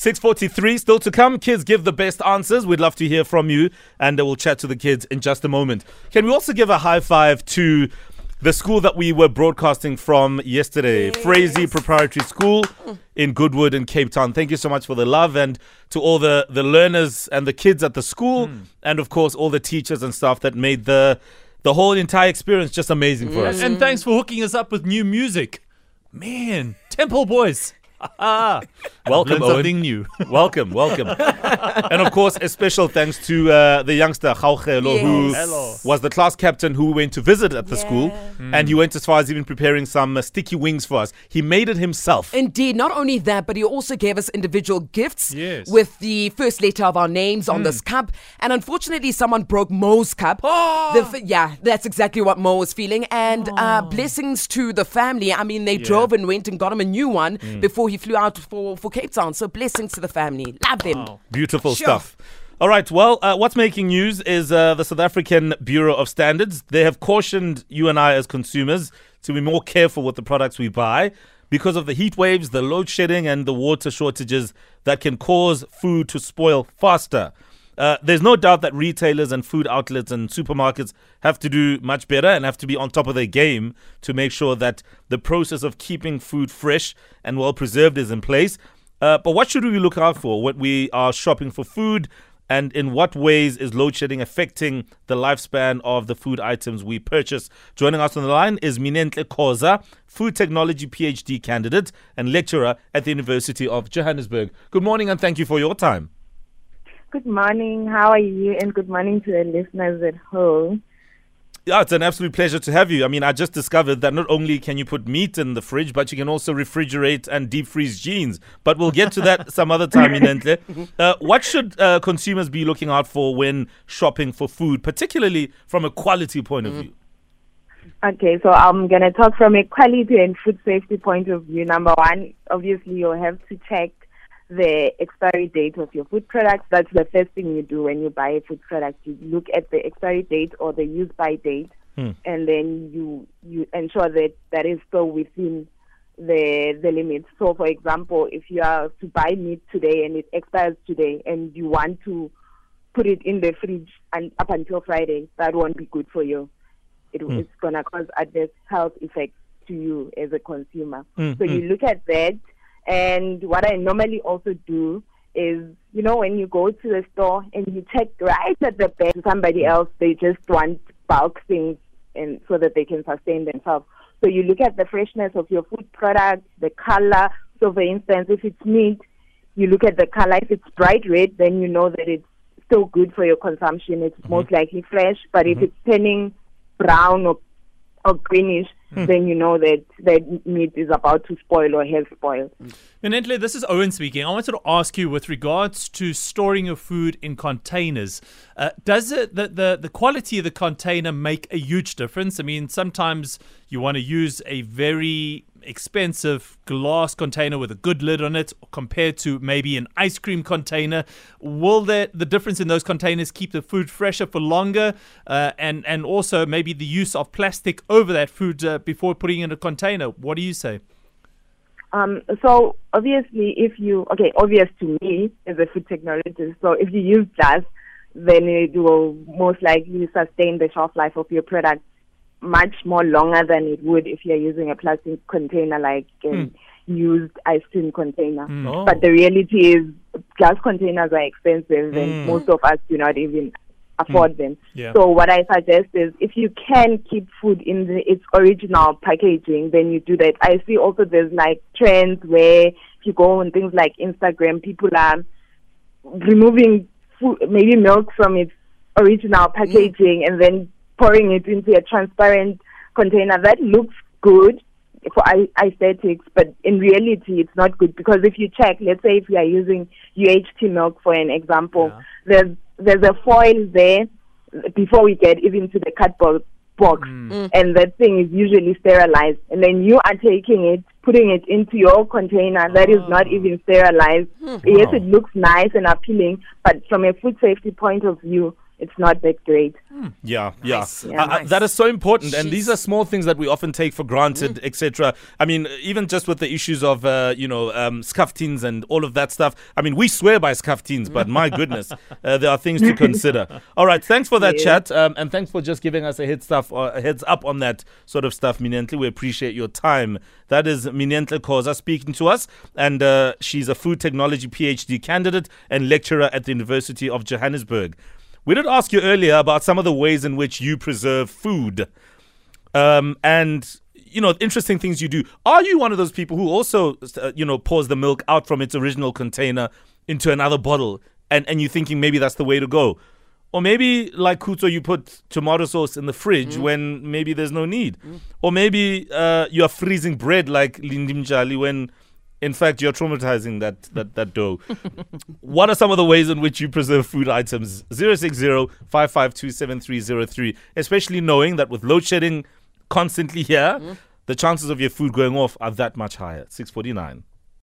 643 still to come. Kids give the best answers. We'd love to hear from you, and uh, we'll chat to the kids in just a moment. Can we also give a high five to the school that we were broadcasting from yesterday, yes. Frazee Preparatory School in Goodwood in Cape Town. Thank you so much for the love and to all the, the learners and the kids at the school, mm. and of course, all the teachers and staff that made the the whole entire experience just amazing for mm. us. And thanks for hooking us up with new music. Man, Temple Boys. welcome, Owen. something new. welcome, welcome. and of course, a special thanks to uh, the youngster Khaukhelo, yes. who Hello. was the class captain who we went to visit at the yeah. school. Mm. And he went as far as even preparing some uh, sticky wings for us. He made it himself. Indeed. Not only that, but he also gave us individual gifts yes. with the first letter of our names on this cup. And unfortunately, someone broke Mo's cup. Oh. The, yeah, that's exactly what Mo was feeling. And uh, oh. uh, blessings to the family. I mean, they yeah. drove and went and got him a new one mm. before he flew out for, for Cape Town. So blessings to the family. Love them. Wow. Beautiful sure. stuff. All right. Well, uh, what's making news is uh, the South African Bureau of Standards. They have cautioned you and I as consumers to be more careful with the products we buy because of the heat waves, the load shedding, and the water shortages that can cause food to spoil faster. Uh, there's no doubt that retailers and food outlets and supermarkets have to do much better and have to be on top of their game to make sure that the process of keeping food fresh and well preserved is in place. Uh, but what should we look out for when we are shopping for food? And in what ways is load shedding affecting the lifespan of the food items we purchase? Joining us on the line is Minenhle Khoza, food technology PhD candidate and lecturer at the University of Johannesburg. Good morning and thank you for your time. Good morning. How are you? And good morning to the listeners at home. Yeah, it's an absolute pleasure to have you. I mean, I just discovered that not only can you put meat in the fridge, but you can also refrigerate and deep freeze jeans. But we'll get to that some other time, Inentle. Uh, what should uh, consumers be looking out for when shopping for food, particularly from a quality point of mm. view? Okay, so I'm going to talk from a quality and food safety point of view. Number one, obviously, you'll have to check the expiry date of your food products. That's the first thing you do when you buy a food product. You look at the expiry date or the use by date, hmm. and then you you ensure that that is still within the the limits. So, for example, if you are to buy meat today and it expires today, and you want to put it in the fridge and up until Friday, that won't be good for you. It, hmm. It's gonna cause adverse health effects to you as a consumer. Hmm. So you hmm. look at that and what I normally also do is, you know, when you go to the store and you check right at the back somebody else, they just want bulk things and so that they can sustain themselves. So you look at the freshness of your food products, the color. So for instance, if it's meat, you look at the color. If it's bright red, then you know that it's still good for your consumption. It's mm-hmm. most likely fresh. But mm-hmm. if it's turning brown or or greenish, hmm. then you know that that meat is about to spoil or has spoiled. Minenhle, this is Owen speaking. I wanted to ask you with regards to storing your food in containers. Uh, does it the, the the quality of the container make a huge difference? I mean, sometimes you want to use a very expensive glass container with a good lid on it compared to maybe an ice cream container. Will that the difference in those containers keep the food fresher for longer? Uh, and and also maybe the use of plastic over that food uh, before putting in a container. What do you say? Um, so obviously if you okay obvious to me as a food technologist so if you use glass then it will most likely sustain the shelf life of your product much more longer than it would if you're using a plastic container like a mm. used ice cream container. Mm. Oh. But the reality is glass containers are expensive and mm. most of us do not even afford them. Yeah. So what I suggest is if you can keep food in the, its original packaging, then you do that. I see also there's like trends where if you go on things like Instagram, people are removing food, maybe milk from its original packaging and then pouring it into a transparent container that looks good for aesthetics, but in reality, it's not good because if you check, let's say if you are using UHT milk for an example, yeah. there's there's a foil there before we get even to the cardboard box, mm. mm. and that thing is usually sterilized, and then you are taking it, putting it into your container oh. that is not oh. even sterilized. Mm. Yes, it looks nice and appealing, but from a food safety point of view, it's not that great. Mm. Yeah, yeah, nice. yeah uh, nice. that is so important. Jeez. And these are small things that we often take for granted, mm. etc. I mean, even just with the issues of uh, you know um, scuftines and all of that stuff. I mean, we swear by scuftines, but my goodness, uh, there are things to consider. All right, thanks for that yeah. chat, um, and thanks for just giving us a head stuff, uh, a heads up on that sort of stuff, Minenhle. We appreciate your time. That is Minenhle Khoza speaking to us, and uh, she's a food technology PhD candidate and lecturer at the University of Johannesburg. We did ask you earlier about some of the ways in which you preserve food. Um, and you know, interesting things you do. Are you one of those people who also, uh, you know, pours the milk out from its original container into another bottle, and and you're thinking maybe that's the way to go, or maybe like Kuto, you put tomato sauce in the fridge mm. when maybe there's no need, mm. or maybe uh, you are freezing bread like Lindimjali when in fact, you're traumatizing that that, that dough. what are some of the ways in which you preserve food items? 060 especially knowing that with load shedding constantly here, mm. the chances of your food going off are that much higher. 649.